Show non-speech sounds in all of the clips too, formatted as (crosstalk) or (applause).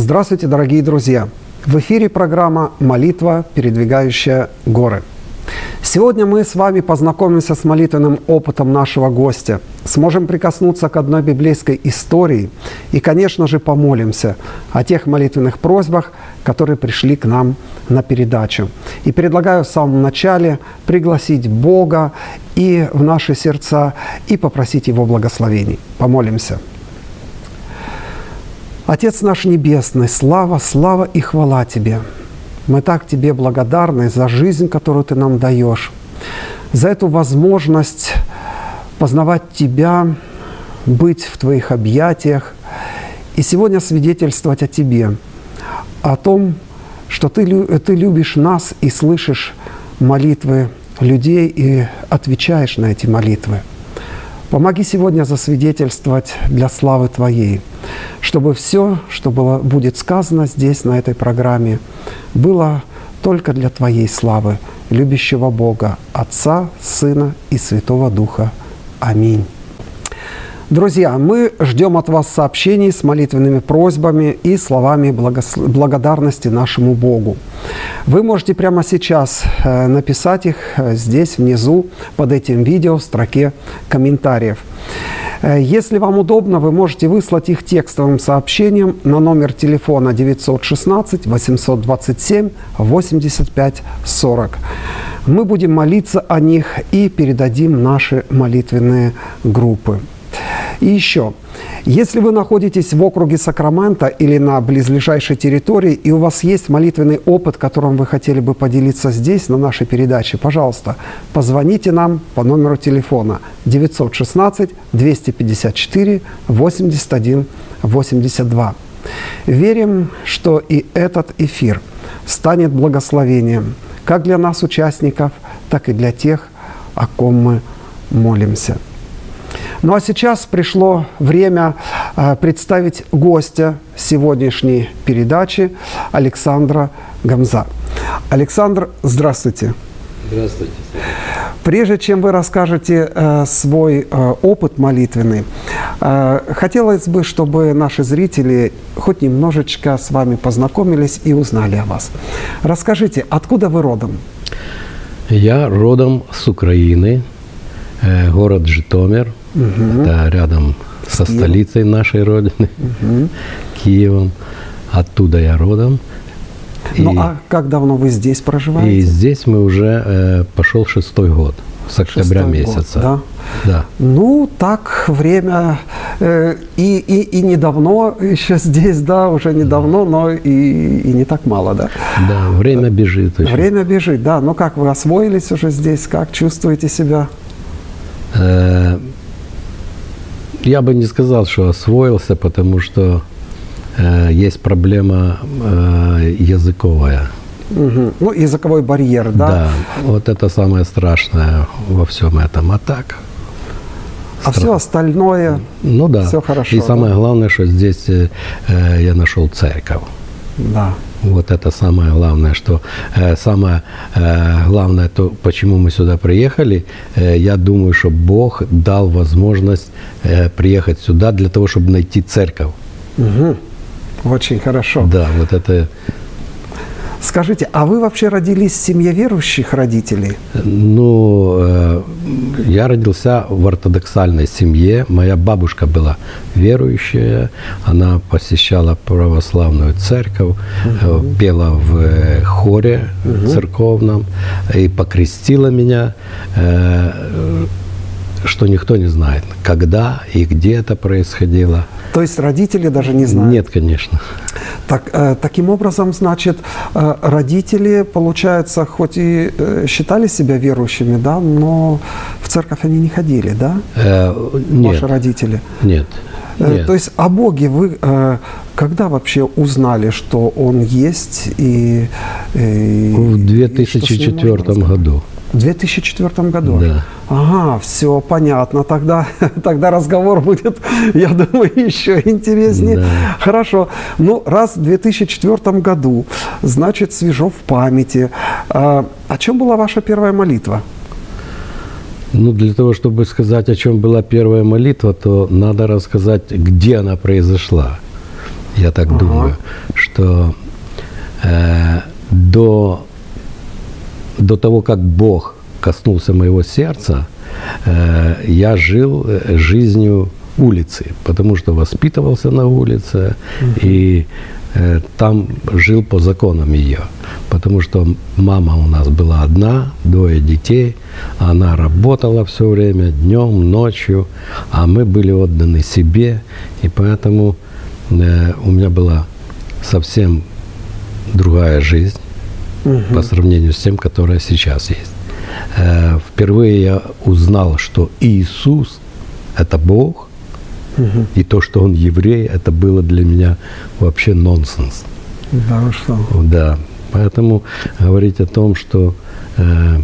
Здравствуйте, дорогие друзья! В эфире программа «Молитва, передвигающая горы». Сегодня мы с вами познакомимся с молитвенным опытом нашего гостя, сможем прикоснуться к одной библейской истории и, конечно же, помолимся о тех молитвенных просьбах, которые пришли к нам на передачу. И предлагаю в самом начале пригласить Бога и в наши сердца и попросить Его благословений. Помолимся. Отец наш Небесный, слава, слава и хвала Тебе – мы так Тебе благодарны за жизнь, которую Ты нам даешь, за эту возможность познавать Тебя, быть в Твоих объятиях и сегодня свидетельствовать о Тебе, о том, что Ты, ты любишь нас и слышишь молитвы людей и отвечаешь на эти молитвы. Помоги сегодня засвидетельствовать для славы Твоей, чтобы все, что было, будет сказано здесь, на этой программе, было только для Твоей славы, любящего Бога, Отца, Сына и Святого Духа. Аминь. Друзья, мы ждем от вас сообщений с молитвенными просьбами и словами благодарности нашему Богу. Вы можете прямо сейчас э, написать их э, здесь, внизу, под этим видео, в строке комментариев. Э, если вам удобно, вы можете выслать их текстовым сообщением на номер телефона 916 827 85 40. Мы будем молиться о них и передадим наши молитвенные группы. И еще, если вы находитесь в округе Сакрамента или на близлежащей территории, и у вас есть молитвенный опыт, которым вы хотели бы поделиться здесь, на нашей передаче, пожалуйста, позвоните нам по номеру телефона 916 254 81 82. Верим, что и этот эфир станет благословением как для нас, участников, так и для тех, о ком мы молимся. Ну а сейчас пришло время э, представить гостя сегодняшней передачи Александра Гамза. Александр, здравствуйте. Здравствуйте. Прежде чем вы расскажете э, свой э, опыт молитвенный, э, хотелось бы, чтобы наши зрители хоть немножечко с вами познакомились и узнали о вас. Расскажите, откуда вы родом? Я родом с Украины, город Житомир. Угу. Это рядом со Киев. столицей нашей родины, угу. Киевом. Оттуда я родом. Ну и, а как давно вы здесь проживаете? И здесь мы уже э, пошел шестой год, с октября шестой месяца. Год, да? Да. Ну, так время э, и, и, и недавно еще здесь, да, уже недавно, но и, и не так мало, да. Да, время бежит. Очень. Время бежит, да. Ну как вы освоились уже здесь, как чувствуете себя? Э, я бы не сказал, что освоился, потому что э, есть проблема э, языковая. Угу. Ну, языковой барьер, да? Да, вот это самое страшное во всем этом. А так? А все остальное, ну да. все хорошо. И самое да? главное, что здесь э, я нашел церковь. Да. Вот это самое главное, что э, самое э, главное, то, почему мы сюда приехали, э, я думаю, что Бог дал возможность э, приехать сюда для того, чтобы найти церковь. Угу. Очень хорошо. Да, вот это Скажите, а вы вообще родились в семье верующих родителей? Ну, э, я родился в ортодоксальной семье. Моя бабушка была верующая. Она посещала православную церковь, угу. пела в э, хоре угу. церковном и покрестила меня что никто не знает, когда и где это происходило. То есть родители даже не знают? Нет, конечно. Так, э, таким образом, значит, э, родители, получается, хоть и э, считали себя верующими, да, но в церковь они не ходили, да? Э, нет. Ваши родители? Нет. Э, нет. То есть о Боге вы э, когда вообще узнали, что Он есть и... и в 2004 и году. В 2004 году? Да. Ага, все понятно. Тогда, (laughs) тогда разговор будет, (laughs) я думаю, еще интереснее. Да. Хорошо. Ну, раз в 2004 году, значит, свежо в памяти. А, о чем была ваша первая молитва? Ну, для того, чтобы сказать, о чем была первая молитва, то надо рассказать, где она произошла. я так Ага. думаю, что э, до, до того, как Бог коснулся моего сердца, э, я жил э, жизнью улицы, потому что воспитывался на улице и э, там жил по законам ее. Потому что мама у нас была одна, двое детей, она работала все время, днем, ночью, а мы были отданы себе, и поэтому у меня была совсем другая жизнь по сравнению с тем, которая сейчас есть. Э, Впервые я узнал, что Иисус – это Бог, и то, что Он еврей, это было для меня вообще нонсенс. Да, что? Да, поэтому говорить о том, что э,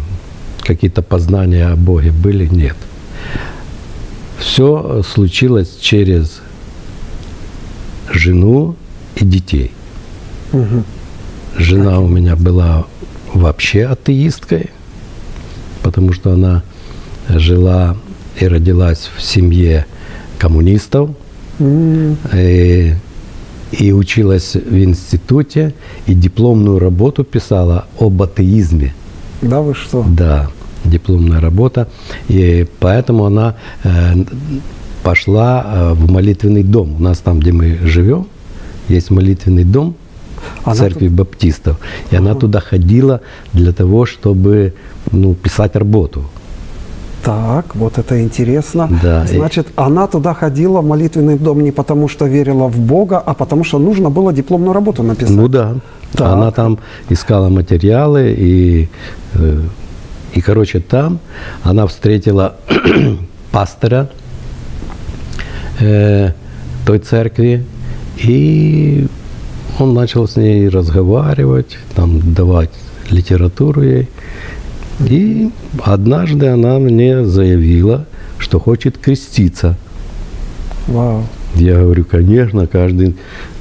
какие-то познания о Боге были, нет. Все случилось через жену и детей. Жена у меня была вообще атеисткой, потому что она жила и родилась в семье коммунистов и, и училась в институте, и дипломную работу писала об атеизме. Да, вы что? Да, дипломная работа. И поэтому она э, пошла э, в молитвенный дом. У нас там, где мы живем, есть молитвенный дом Она церкви баптистов. И она туда ходила для того, чтобы ну, писать работу. Так, вот это интересно. Да, и- Значит, она туда ходила в молитвенный дом не потому, что верила в Бога, а потому что нужно было дипломную работу написать. Ну да. Так. Она там искала материалы и, э, и, короче, там она встретила (clears throat) пастора э, той церкви, и он начал с ней разговаривать, там давать литературу ей. И однажды она мне заявила, что хочет креститься. Вау. Я говорю, конечно, каждый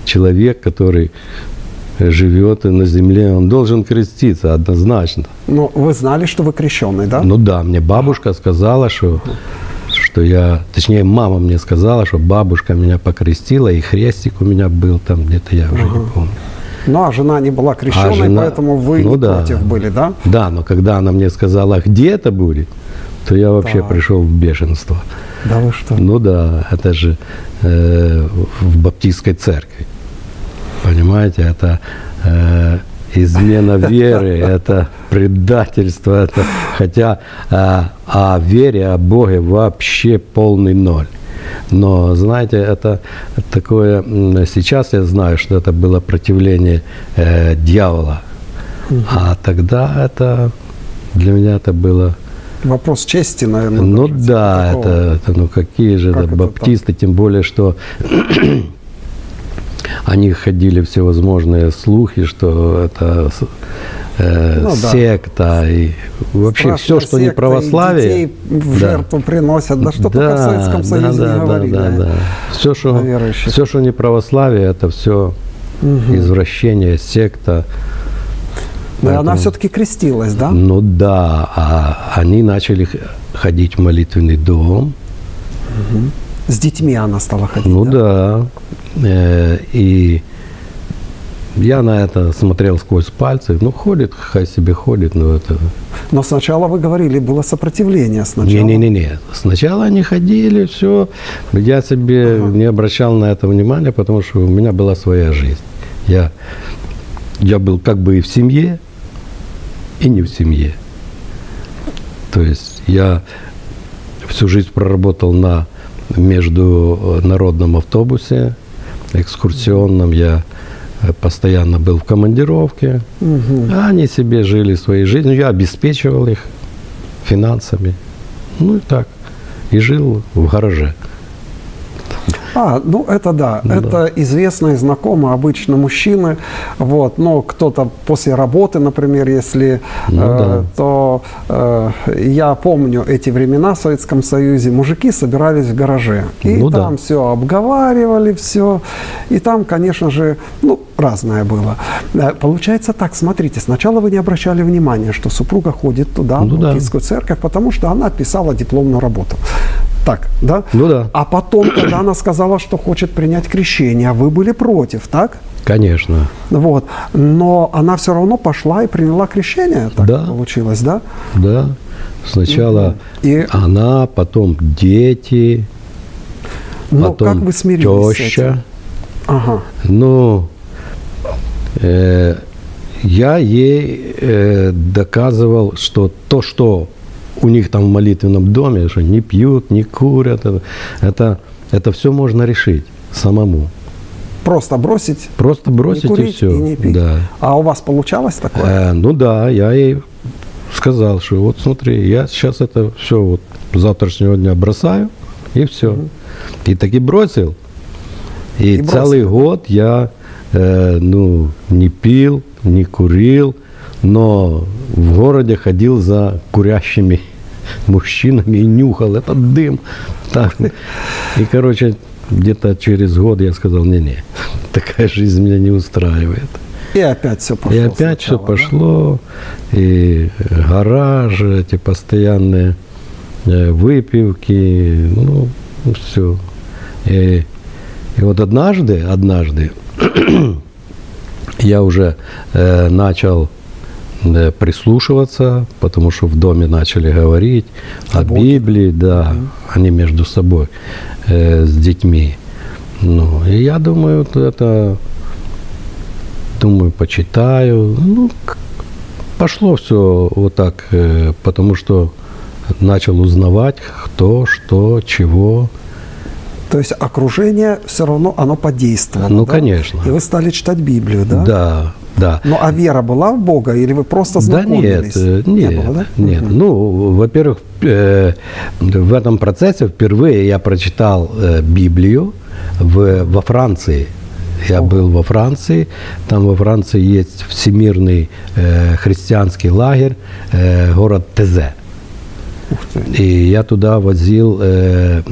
человек, который живет на земле, он должен креститься однозначно. Ну, вы знали, что вы крещеный, да? Ну да, мне бабушка сказала, что, что я, точнее, мама мне сказала, что бабушка меня покрестила, и крестик у меня был там где-то, я уже не помню. Ну, а жена не была крещеной, А жена- поэтому вы ну не да. против были, да? Да, но когда она мне сказала, где это будет, то я вообще Так. пришел в бешенство. Да вы что? Ну да, это же э, в баптистской церкви. Понимаете, это э, измена веры, это предательство, это, хотя э, о вере, о Боге вообще полный ноль. Но, знаете, это такое, сейчас я знаю, что это было противление э, дьявола. А тогда это, для меня это было Вопрос чести, наверное. ну да, типа такого. это, это, ну какие же Как это это баптисты, тем более, что они ходили всевозможные слухи, что это э, Ну да. секта и вообще все, Страшная что не секта, и православие. детей в Да. жертву приносят. Да что только в Да, Советском да, Союзе да, не да, говорили. да, да. Все, что, верующих. все, что не православие, это все извращение, секта. Но она Поэтому- все-таки крестилась, да? Ну да, а они начали ходить в молитвенный дом. С детьми она стала ходить, Ну да? да. Э, И я на это смотрел сквозь пальцы. Ну, ходит, хай себе ходит, но это... Но сначала вы говорили, было сопротивление сначала. Не-не-не. Сначала они ходили, все. Я себе не обращал на это внимания, потому что у меня была своя жизнь. Я, я был как бы и в семье, и не в семье. То есть я всю жизнь проработал на международном автобусе, экскурсионном. Я э, постоянно был в командировке. А они себе жили своей жизнью. Я обеспечивал их финансами. Ну и так. И жил в гараже. А, ну это да, Ну это известно и знакомо обычно мужчины, вот, но кто-то после работы, например, если, Ну э, да. то э, я помню эти времена в Советском Союзе, мужики собирались в гараже, и Ну да. там все обговаривали, все, и там, конечно же, ну, разное было. Э, Получается так, смотрите, сначала вы не обращали внимания, что супруга ходит туда, Ну в да. баптистскую церковь, потому что она писала дипломную работу. Так, да? Ну да. А потом, когда она сказала, что хочет принять крещение, вы были против, так? Конечно. Вот. Но она все равно пошла и приняла крещение, так Да. получилось, да? Да. Сначала И- она, потом дети, Но потом как вы смирились с теща. этим? Ага. Ну, э, я ей э, доказывал, что то, что у них там в молитвенном доме, что не пьют, не курят, это, это, все можно решить самому. Просто бросить, Просто бросить не и курить все. и не пить. Да. А у вас получалось такое? Э, ну да, я ей сказал, что вот смотри, я сейчас это все вот завтрашнего дня бросаю, и все. И таки бросил. И, И бросил. целый год я э, ну, не пил, не курил, но в городе ходил за курящими мужчинами и нюхал этот дым. Так. И, короче, где-то через год я сказал, не-не, такая жизнь меня не устраивает. И опять все пошло. И опять все сначала, да? пошло, и гаражи, эти постоянные э, выпивки, ну, все. И, и вот однажды, однажды (clears throat) я уже э, начал прислушиваться, потому что в доме начали говорить о, О. Библии, да, они между собой э, с детьми. Ну, и я думаю, это думаю, почитаю. Ну, пошло все вот так, э, потому что начал узнавать, кто, что, чего. То есть окружение все равно, оно подействовало. Ну, да? конечно. И вы стали читать Библию, да? Да, да. Ну, а вера была в Бога, или вы просто Да нет, знакомились? э, Не нет, было, да? нет. Мгм. Ну, во-первых, э, в этом процессе впервые я прочитал э, Библию в, во Франции. Я был во Франции, там во Франции есть всемирный э, христианский лагерь, э, город Тезе. И я туда возил э,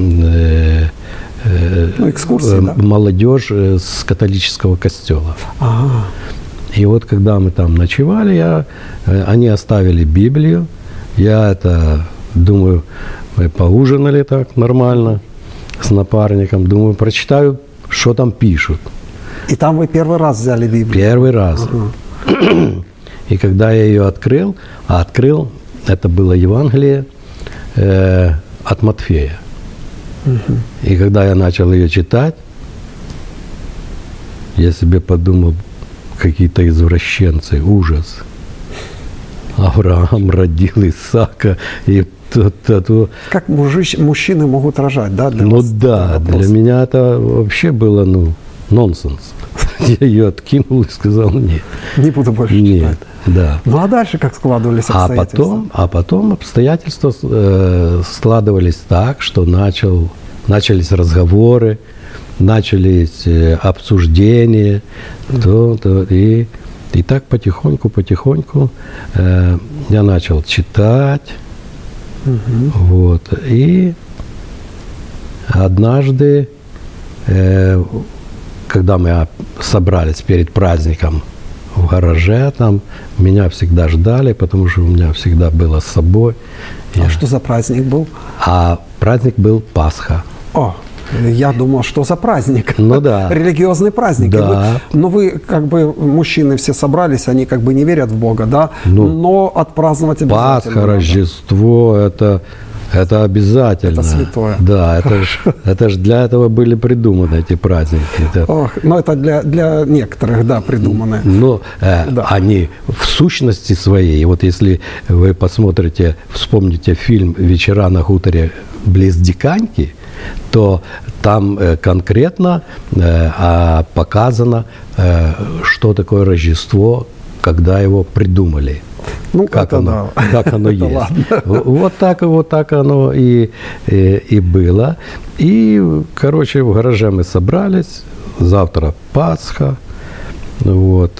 э, Ну, экскурсии, да? молодежь с католического костела. Ага. И вот когда мы там ночевали, я, э, они оставили Библию. Я это, думаю, мы поужинали так нормально с напарником. Думаю, прочитаю, что там пишут. И там вы первый раз взяли Библию? Первый раз. (clears throat) И когда я ее открыл, а открыл, это было Евангелие э, от Матфея. И когда я начал ее читать, я себе подумал, какие-то извращенцы, ужас. Авраам родил Исаака, и то, то, то. Как мужич- мужчины могут рожать, да? Для Ну вас да, для меня это вообще было, ну, нонсенс. (laughs) Я ее откинул и сказал, нет, Не буду больше нет, читать. да. Ну а дальше как складывались А обстоятельства? потом, а потом обстоятельства э, складывались так, что начал, начались разговоры, начались обсуждения, то, то, и, и так потихоньку, потихоньку э, я начал читать, вот, и однажды, э, когда мы собрались перед праздником в гараже, там меня всегда ждали, потому что у меня всегда было с собой. А Я- что за праздник был? А праздник был Пасха. О, я думал, что за праздник. Ну да. (laughs) Религиозный праздник. Да. вы- но вы, как бы, мужчины все собрались, они как бы не верят в Бога, да? Ну, но отпраздновать обязательно. Пасха, надо. Рождество, это, это обязательно. Это святое. Да, это это для этого были придуманы эти праздники. Это- Ох, ну это для, для некоторых, да, придумано. Но э, Да. они в сущности своей, вот если вы посмотрите, вспомните фильм «Вечера на хуторе близ Диканьки», то там э, конкретно э, а, показано, э, что такое Рождество, когда его придумали. Ну, как оно, да. как оно (laughs) есть. ладно. Вот так, вот так оно и, и, и было. И, короче, в гараже мы собрались. Завтра Пасха. Вот.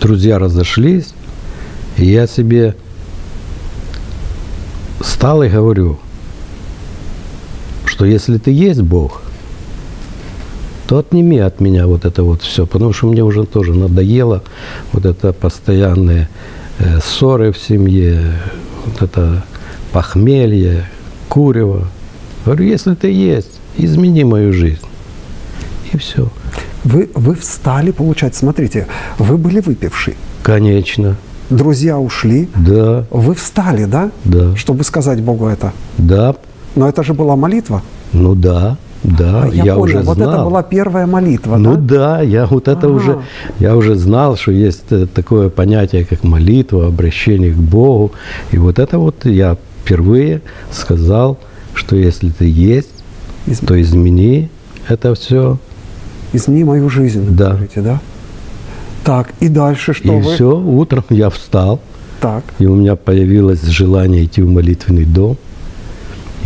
Друзья разошлись. И я себе стал и говорю, что если ты есть Бог, то отними от меня вот это вот все, потому что мне уже тоже надоело вот это постоянные э, ссоры в семье, вот это похмелье, курева. Говорю, если ты есть, измени мою жизнь. И все. Вы, вы встали, получается, смотрите, вы были выпивший, Конечно. друзья ушли, Да, вы встали, да? Да. Чтобы сказать Богу это. да, Но это же была молитва. ну да, да, А я, понял, уже вот знал. это была первая молитва, Ну да? да, я вот это Ага. уже, я уже знал, что есть э, такое понятие, как молитва, обращение к Богу. И вот это вот я впервые сказал, что если ты есть, Из- то измени это все. Измени мою жизнь, Да. говорите, да? Так, и дальше что и вы? все, утром я встал, Так, и у меня появилось желание идти в молитвенный дом.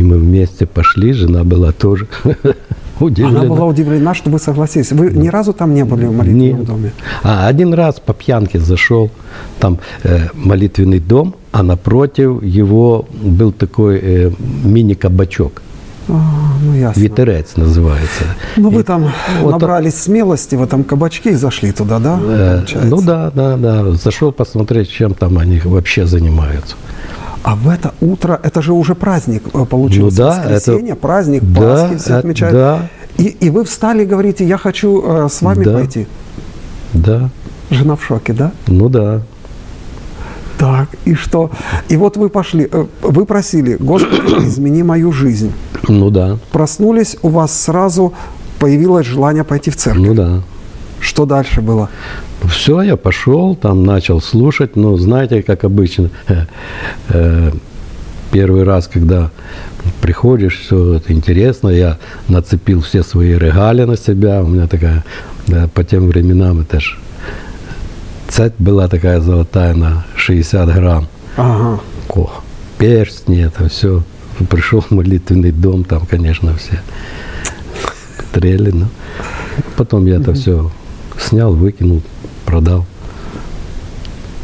И мы вместе пошли, жена была тоже (laughs) удивлена. она была удивлена, что вы согласились. Вы ни разу там не были в молитвенном Нет. доме? А, один раз по пьянке зашел, там э, молитвенный дом, а напротив его был такой э, мини-кабачок. А, ну ясно. Витерец называется. Ну вы И там вот набрались смелости в этом кабачке и зашли туда, да? Э, ну да, да, да. Зашел посмотреть, чем там они вообще занимаются. А в это утро, это же уже праздник э, получился. Ну да, Воскресенье, это- праздник, да, Пасхи все э, отмечают. да. И, и вы встали и говорите, я хочу э, с вами Да. пойти. Да, Жена в шоке, да? ну да. Так, и что? И вот вы пошли, э, вы просили, Господи, (coughs) измени мою жизнь. Ну да, Проснулись, у вас сразу появилось желание пойти в церковь. ну да. Что дальше было? Все, я пошел, там начал слушать, но знаете, как обычно, э, первый раз, когда приходишь, все это интересно, я нацепил все свои регалии на себя, у меня такая, да, по тем временам это ж цепь была такая золотая на 60 грамм, Ага. Ко, перстни, это все. Пришел в молитвенный дом, там, конечно, все трели, ну. Потом я это все снял, выкинул, продал.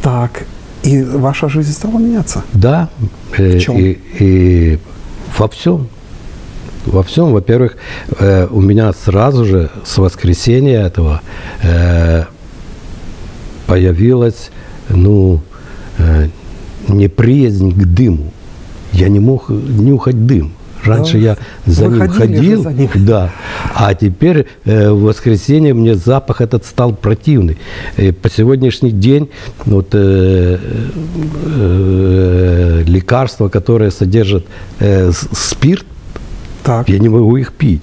Так, и ваша жизнь стала меняться? Да, э, В чем? и, и во всем. Во всем, во-первых, э, у меня сразу же с воскресенья этого э, появилась, ну, э, неприязнь к дыму. Я не мог нюхать дым. Раньше Да. я за Вы ним ходил, за ним. да, а теперь э, в воскресенье мне запах этот стал противный. И по сегодняшний день вот э, э, лекарства, которые содержат э, спирт, Так. я не могу их пить.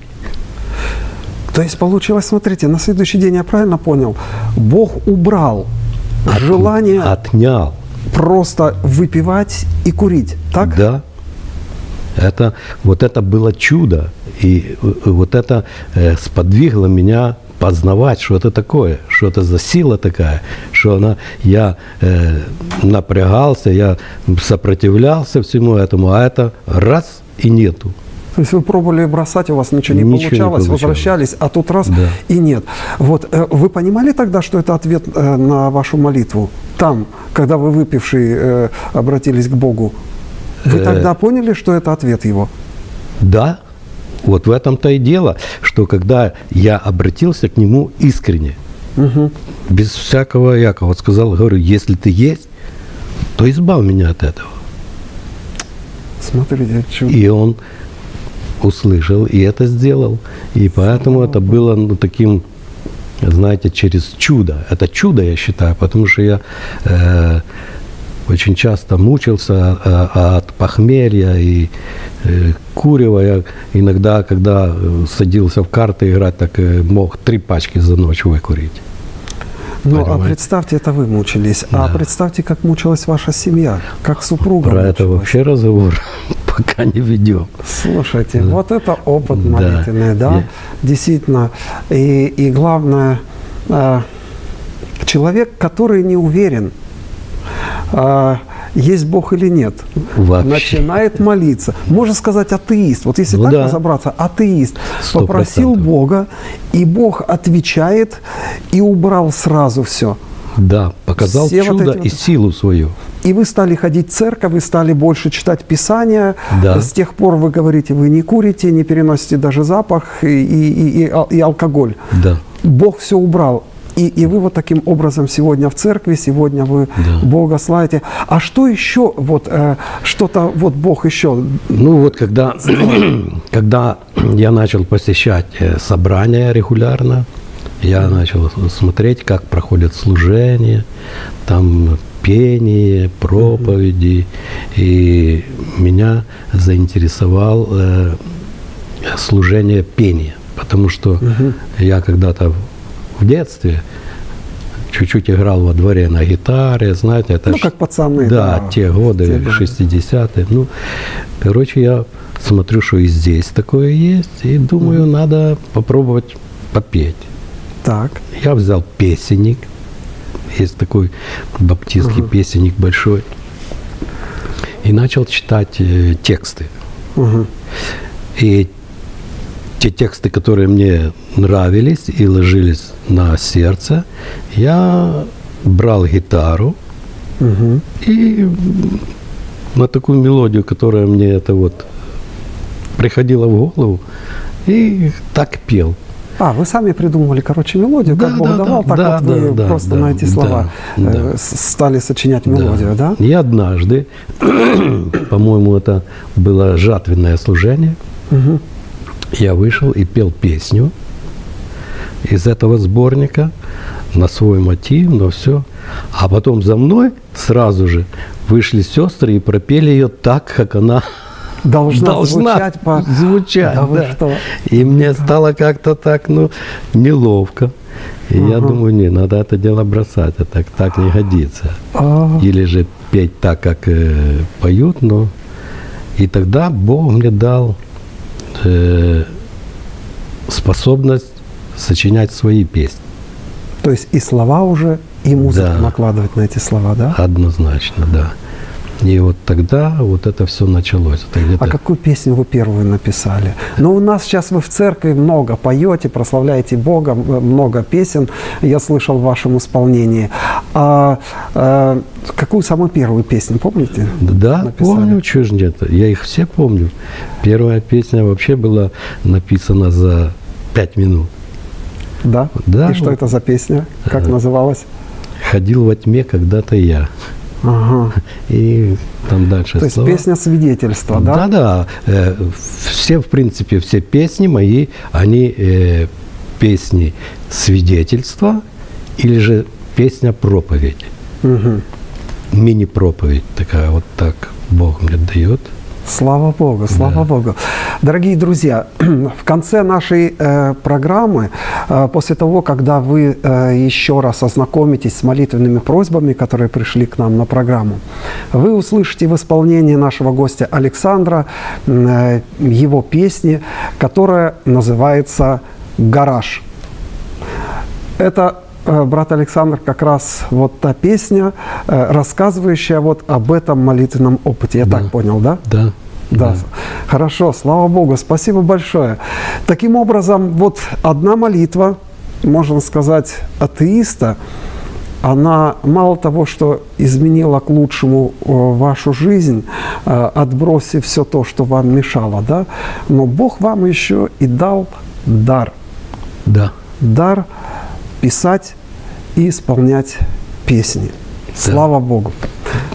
То есть получилось, смотрите, на следующий день я правильно понял, Бог убрал желание Отнял. просто выпивать и курить, так? Да. Это, вот это было чудо. И э, вот это э, сподвигло меня познавать, что это такое, что это за сила такая, что она, я э, напрягался, я сопротивлялся всему этому, а это раз и нету. То есть вы пробовали бросать, у вас ничего не Ничего не получалось, получалось. возвращались, а тут раз Да. и нет. Вот э, вы понимали тогда, что это ответ э, на вашу молитву? Там, когда вы выпившие э, обратились к Богу, вы Э. тогда поняли, что это ответ его? Да, вот в этом-то и дело, что когда я обратился к нему искренне, Мгм. без всякого яка, вот сказал, говорю, если ты есть, то избавь меня от этого. Смотрите, чудо. И он услышал и это сделал. И поэтому это было ну, таким, знаете, через чудо. Это чудо, я считаю, потому что я э, очень часто мучился э, от похмелья и э, курева. Я иногда, когда э, садился в карты играть, так мог три пачки за ночь выкурить. Ну, а понимаете? представьте, это вы мучились. А Да. представьте, как мучилась ваша семья, как супруга Про это мучилась. вообще разговор (laughs) пока не ведем. Слушайте, вот это опыт Да. молитвенный, да, Я- действительно. И, и главное, человек, который не уверен, э, есть Бог или нет, Вообще. начинает молиться. Можно сказать атеист. Вот если Ну так да. разобраться, атеист Сто попросил процентов. Бога, и Бог отвечает и убрал сразу все. Да, показал Все вот чудо эти и вот- силу свою. И вы стали ходить в церковь, вы стали больше читать Писание. Да. С тех пор вы говорите, вы не курите, не переносите даже запах и, и- и- и алкоголь. Да. Бог все убрал. И, и вы вот таким образом сегодня в церкви, сегодня вы Да. Бога славите. А что еще, вот э, что-то, вот Бог еще, Ну вот когда, (clears throat) когда я начал посещать э, собрания регулярно, я начал смотреть, как проходят служения, там пение, проповеди, и меня заинтересовал э, служение пения, потому что я когда-то в детстве чуть-чуть играл во дворе на гитаре, знаете, это Ну, как пацаны, да, да, те годы, те годы. 60-е. Ну, короче, я смотрю, что и здесь такое есть, и думаю, надо попробовать попеть. так, Я взял песенник, есть такой баптистский песенник большой, и начал читать э, тексты. мгм, И те тексты, которые мне нравились и ложились на сердце, я брал гитару мгм. и на такую мелодию, которая мне это вот приходила в голову, и так пел. А, вы сами придумали, короче, мелодию, Да, как Бог да, давал, да, так да, вот вы да, просто да, на эти да, слова да. э, стали сочинять мелодию, да? И однажды, (clears throat) по-моему, это было жатвенное служение, Мгм. Я вышел и пел песню из этого сборника на свой мотив, на все. А потом за мной сразу же вышли сестры и пропели ее так, как она (laughs) Должна, должна звучать по... звучать, Да да. что? И мне стало как-то так, ну, неловко. И я думаю, не, надо это дело бросать, а так, так не годится. А, Или же петь так, как э, поют, но... И тогда Бог мне дал э, способность сочинять свои песни. То есть и слова уже, и музыку Да. накладывать на эти слова, да? Однозначно, да. И вот тогда вот это все началось. Это А какую песню вы первую написали? Ну, у нас сейчас вы в церкви много поете, прославляете Бога, много песен я слышал в вашем исполнении. А э, какую самую первую песню, помните? Да, написали? помню, чего же нет. Я их все помню. Первая песня вообще была написана за пять минут. Да? Да, И что это за песня? Как Э, называлась? Ходил во тьме когда-то я. Ага. И там дальше То есть слова. песня свидетельства, да? Да, да. Э, Все, в принципе, все песни мои, они э, песни свидетельства или же песня проповедь. Мгм. Мини-проповедь такая вот так Бог мне дает. Слава Богу, слава Да. Богу. Дорогие друзья, (clears throat) в конце нашей э, программы, э, после того, когда вы э, еще раз ознакомитесь с молитвенными просьбами, которые пришли к нам на программу, вы услышите в исполнении нашего гостя Александра э, его песни, которая называется «Гараж». Это, брат Александр, как раз вот та песня, э, рассказывающая вот об этом молитвенном опыте. Я Да. так понял, да? Да. Да. Хорошо, слава Богу, спасибо большое. Таким образом, вот одна молитва, можно сказать, атеиста, она мало того, что изменила к лучшему э, вашу жизнь, э, отбросив все то, что вам мешало, да, но Бог вам еще и дал дар – Да. дар писать и исполнять песни. Слава Богу!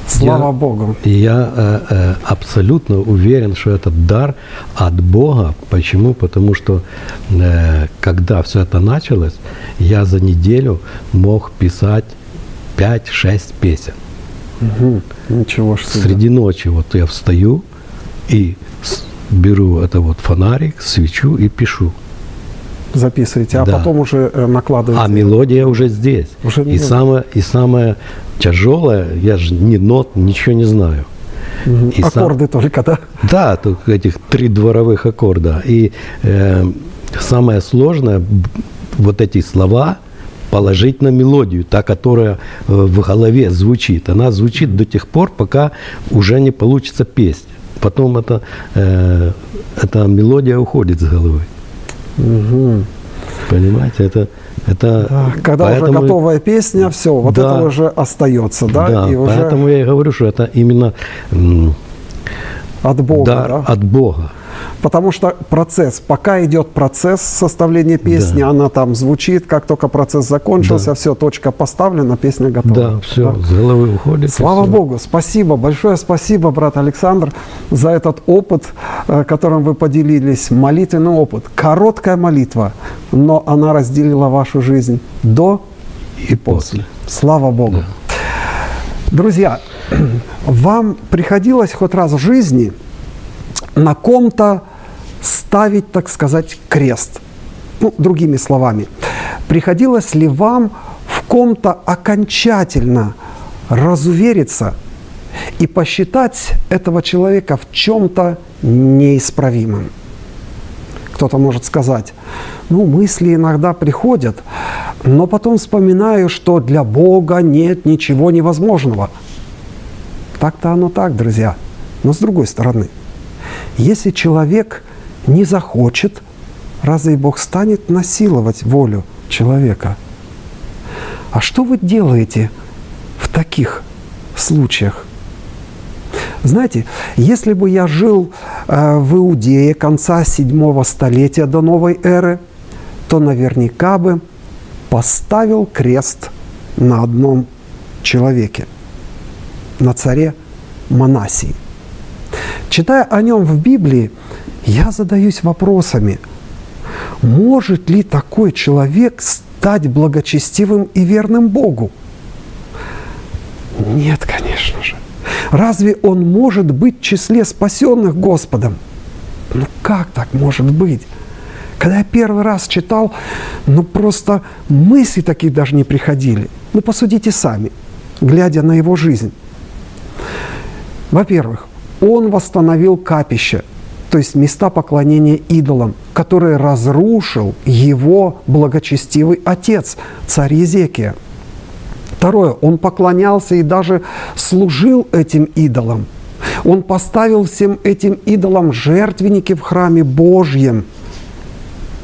Слава Я- Богу! Я э, э, абсолютно уверен, что этот дар от Бога. Почему? Потому что э, когда все это началось, я за неделю мог писать 5-6 песен. Мгм. Ничего себе. Среди ночи вот я встаю и беру это вот фонарик, свечу и пишу. Записываете, а Да. потом уже э, накладываете. А мелодия уже здесь. Уже и, самое, и самое тяжелое, я же ни нот, ничего не знаю. И сам- Аккорды только, да? Да, только этих три дворовых аккорда. И э, самое сложное, вот эти слова положить на мелодию, та, которая э, в голове звучит. Она звучит до тех пор, пока уже не получится песня. Потом это, э, эта мелодия уходит с головы. Мгм. Понимаете, это... это Да, Когда поэтому- уже готовая песня, все, вот Да. это уже остается, да? Да, и уже поэтому я и говорю, что это именно от Бога, дар да? от Бога. Потому что процесс, пока идет процесс составления песни, Да. она там звучит, как только процесс закончился, Да. все, точка поставлена, песня готова. Да, все, Да. с головы уходит. Слава. Богу, спасибо, большое спасибо, брат Александр, за этот опыт, э, которым вы поделились, молитвенный опыт. Короткая молитва, но она разделила вашу жизнь до И после. Слава Богу. Друзья, (clears throat) вам приходилось хоть раз в жизни на ком-то ставить, так сказать, крест? Ну, другими словами, приходилось ли вам в ком-то окончательно разувериться и посчитать этого человека в чем-то неисправимым? Кто-то может сказать, ну, мысли иногда приходят, но потом вспоминаю, что для Бога нет ничего невозможного. Так-то оно так, друзья. Но с другой стороны, если человек не захочет, разве Бог станет насиловать волю человека? А что вы делаете в таких случаях? Знаете, если бы я жил э, в Иудее конца седьмого столетия до новой эры, то наверняка бы поставил крест на одном человеке, на царе Манасии. Читая о нем в Библии, я задаюсь вопросами, может ли такой человек стать благочестивым и верным Богу? Нет, конечно же. Разве он может быть в числе спасенных Господом? Ну как так может быть? Когда я первый раз читал, ну просто мысли такие даже не приходили. Ну посудите сами, глядя на его жизнь. Во-первых, он восстановил капище, то есть места поклонения идолам, которые разрушил его благочестивый отец, царь Езекия. Второе, он поклонялся и даже служил этим идолам. Он поставил всем этим идолам жертвенники в храме Божьем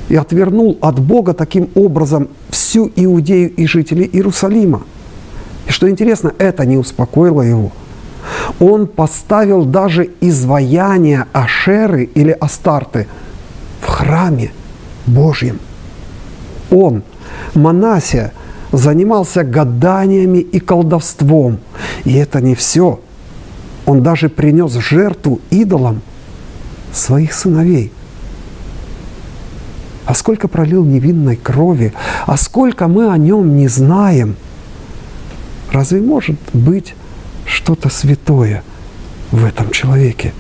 и отвернул от Бога таким образом всю Иудею и жителей Иерусалима. И что интересно, это не успокоило его. Он поставил даже изваяние Ашеры или Астарты в храме Божьем. Он, Манасия, занимался гаданиями и колдовством. И это не все. Он даже принес жертву идолам своих сыновей. А сколько пролил невинной крови, а сколько мы о нем не знаем. Разве может быть что-то святое в этом человеке?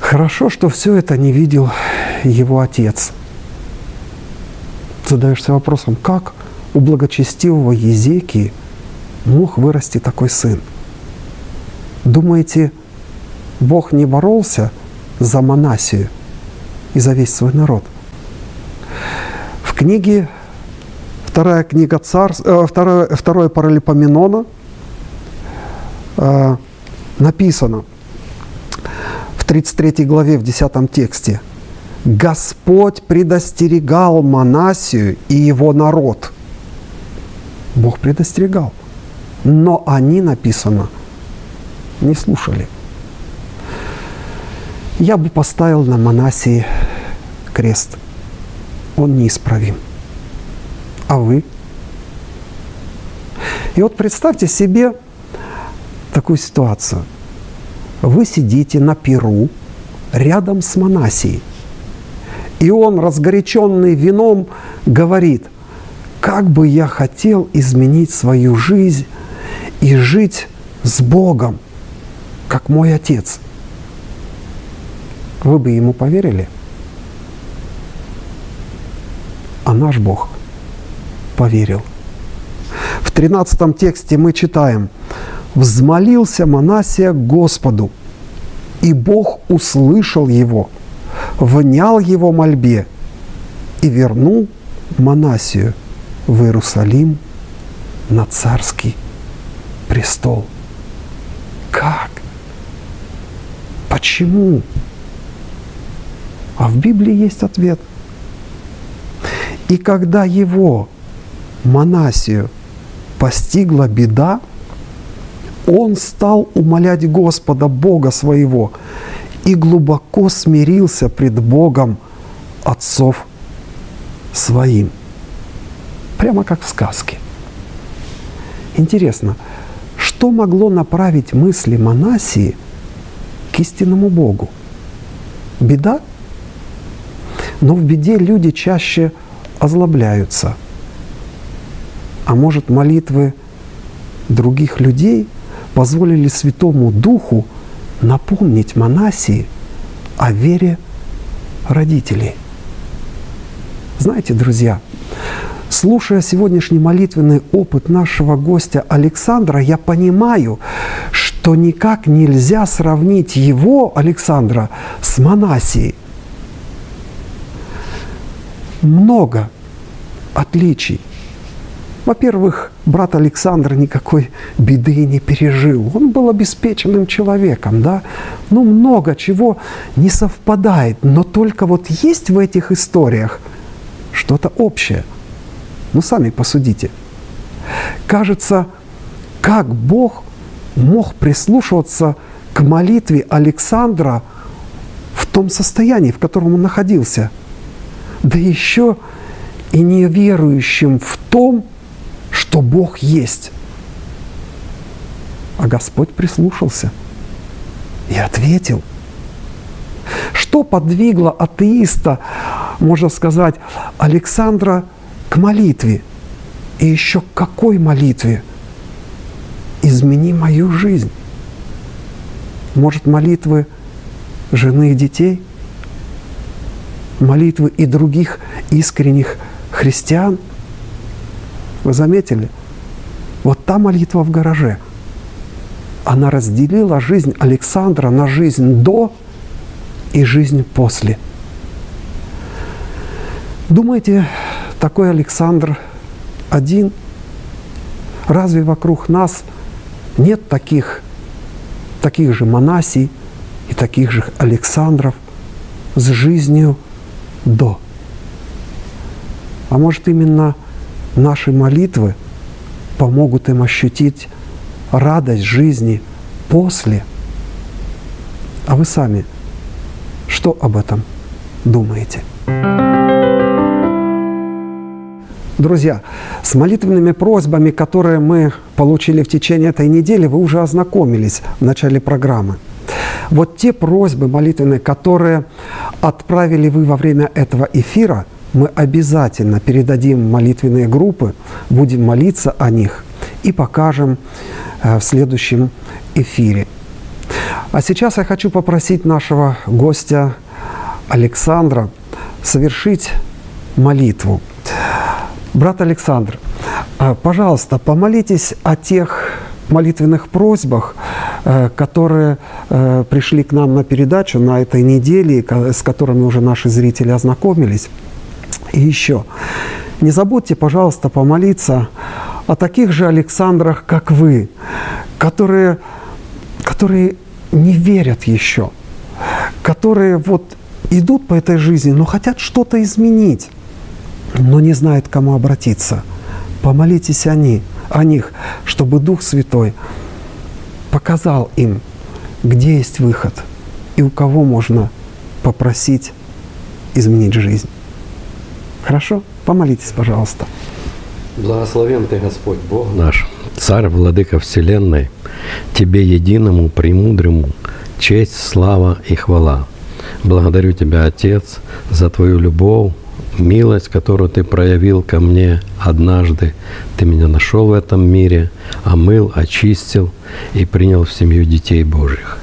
Хорошо, что все это не видел его отец. Задаешься вопросом, как у благочестивого Езекии мог вырасти такой сын? Думаете, Бог не боролся за Манасию и за весь свой народ? В книге, вторая книга царств, э, второе, второе Паралипоменона э, написано в 33 главе, в 10 тексте – Господь предостерегал Манасию и его народ. Бог предостерегал. Но они, написано, не слушали. Я бы поставил на Манасии крест. Он неисправим. А вы? И вот представьте себе такую ситуацию. Вы сидите на перу рядом с Манасией. И он, разгоряченный вином, говорит, как бы я хотел изменить свою жизнь и жить с Богом, как мой отец. Вы бы ему поверили? А наш Бог поверил. В 13 тексте мы читаем, «Взмолился Манасия Господу, и Бог услышал его, внял его мольбе и вернул Манасию в Иерусалим на царский престол. Как? Почему? А в Библии есть ответ. И когда его, Манасию, постигла беда, он стал умолять Господа, Бога своего, и глубоко смирился пред Богом отцов своим. Прямо как в сказке. Интересно, что могло направить мысли Манасии к истинному Богу? Беда? Но в беде люди чаще озлобляются. А может, молитвы других людей позволили Святому Духу напомнить Манасии о вере родителей. Знаете, друзья, слушая сегодняшний молитвенный опыт нашего гостя Александра, я понимаю, что никак нельзя сравнить его, Александра, с Манасией. Много отличий – во-первых, брат Александр никакой беды не пережил. Он был обеспеченным человеком, да. Ну, много чего не совпадает. Но только вот есть в этих историях что-то общее. Ну, сами посудите. Кажется, как Бог мог прислушиваться к молитве Александра в том состоянии, в котором он находился. Да еще и неверующим в том, что Бог есть. А Господь прислушался и ответил. Что подвигло атеиста, можно сказать, Александра к молитве? И еще к какой молитве? Измени мою жизнь. Может, молитвы жены и детей? Молитвы и других искренних христиан – вы заметили? Вот та молитва в гараже, она разделила жизнь Александра на жизнь до и жизнь после. Думаете, такой Александр один? Разве вокруг нас нет таких, таких же Монасий и таких же Александров с жизнью до? А может именно наши молитвы помогут им ощутить радость жизни после. А вы сами что об этом думаете? Друзья, с молитвенными просьбами, которые мы получили в течение этой недели, вы уже ознакомились в начале программы. Вот те просьбы молитвенные, которые отправили вы во время этого эфира – мы обязательно передадим молитвенные группы, будем молиться о них и покажем э, в следующем эфире. А сейчас я хочу попросить нашего гостя Александра совершить молитву. Брат Александр, э, пожалуйста, помолитесь о тех молитвенных просьбах, э, которые пришли к нам на передачу на этой неделе, с которыми уже наши зрители ознакомились. И еще, не забудьте, пожалуйста, помолиться о таких же Александрах, как вы, которые, которые не верят еще, которые вот идут по этой жизни, но хотят что-то изменить, но не знают, к кому обратиться. Помолитесь о, них, о них, чтобы Дух Святой показал им, где есть выход и у кого можно попросить изменить жизнь. Хорошо? Помолитесь, пожалуйста. Благословен Ты, Господь Бог наш, Царь, Владыка Вселенной, Тебе единому, премудрому, честь, слава и хвала. Благодарю Тебя, Отец, за Твою любовь, милость, которую Ты проявил ко мне однажды. Ты меня нашел в этом мире, омыл, очистил и принял в семью детей Божьих.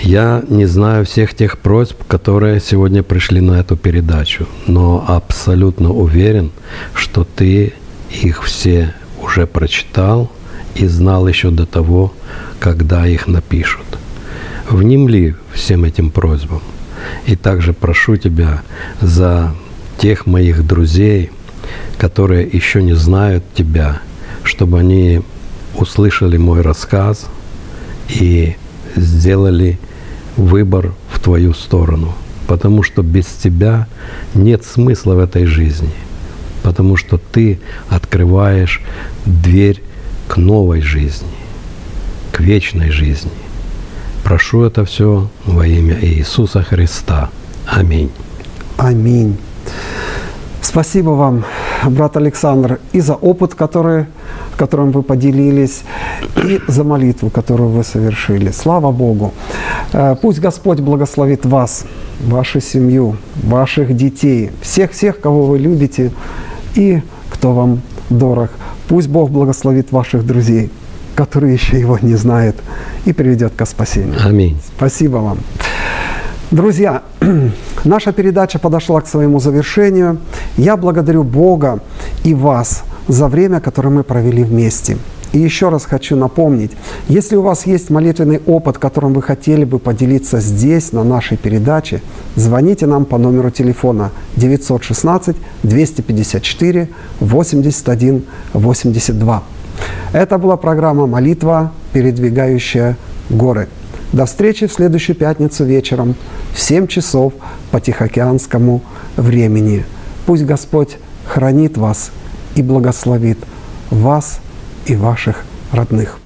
Я не знаю всех тех просьб, которые сегодня пришли на эту передачу, но абсолютно уверен, что ты их все уже прочитал и знал еще до того, когда их напишут. Внемли всем этим просьбам. И также прошу тебя за тех моих друзей, которые еще не знают тебя, чтобы они услышали мой рассказ и сделали выбор в твою сторону. Потому что без тебя нет смысла в этой жизни. Потому что ты открываешь дверь к новой жизни. к вечной жизни. Прошу это все во имя Иисуса Христа. Аминь. Аминь. Спасибо вам, брат Александр, и за опыт, который, которым вы поделились, и за молитву, которую вы совершили. Слава Богу. Э, пусть Господь благословит вас, вашу семью, ваших детей, всех-всех, кого вы любите и кто вам дорог. Пусть Бог благословит ваших друзей, которые еще его не знают, и приведет к спасению. Аминь. Спасибо вам. Друзья, (clears throat) наша передача подошла к своему завершению. Я благодарю Бога и вас за время, которое мы провели вместе. И еще раз хочу напомнить, если у вас есть молитвенный опыт, которым вы хотели бы поделиться здесь, на нашей передаче, звоните нам по номеру телефона 916 254 81 82. Это была программа «Молитва, передвигающая горы». До встречи в следующую пятницу вечером в 7 часов по Тихоокеанскому времени. Пусть Господь хранит вас и благословит вас и ваших родных.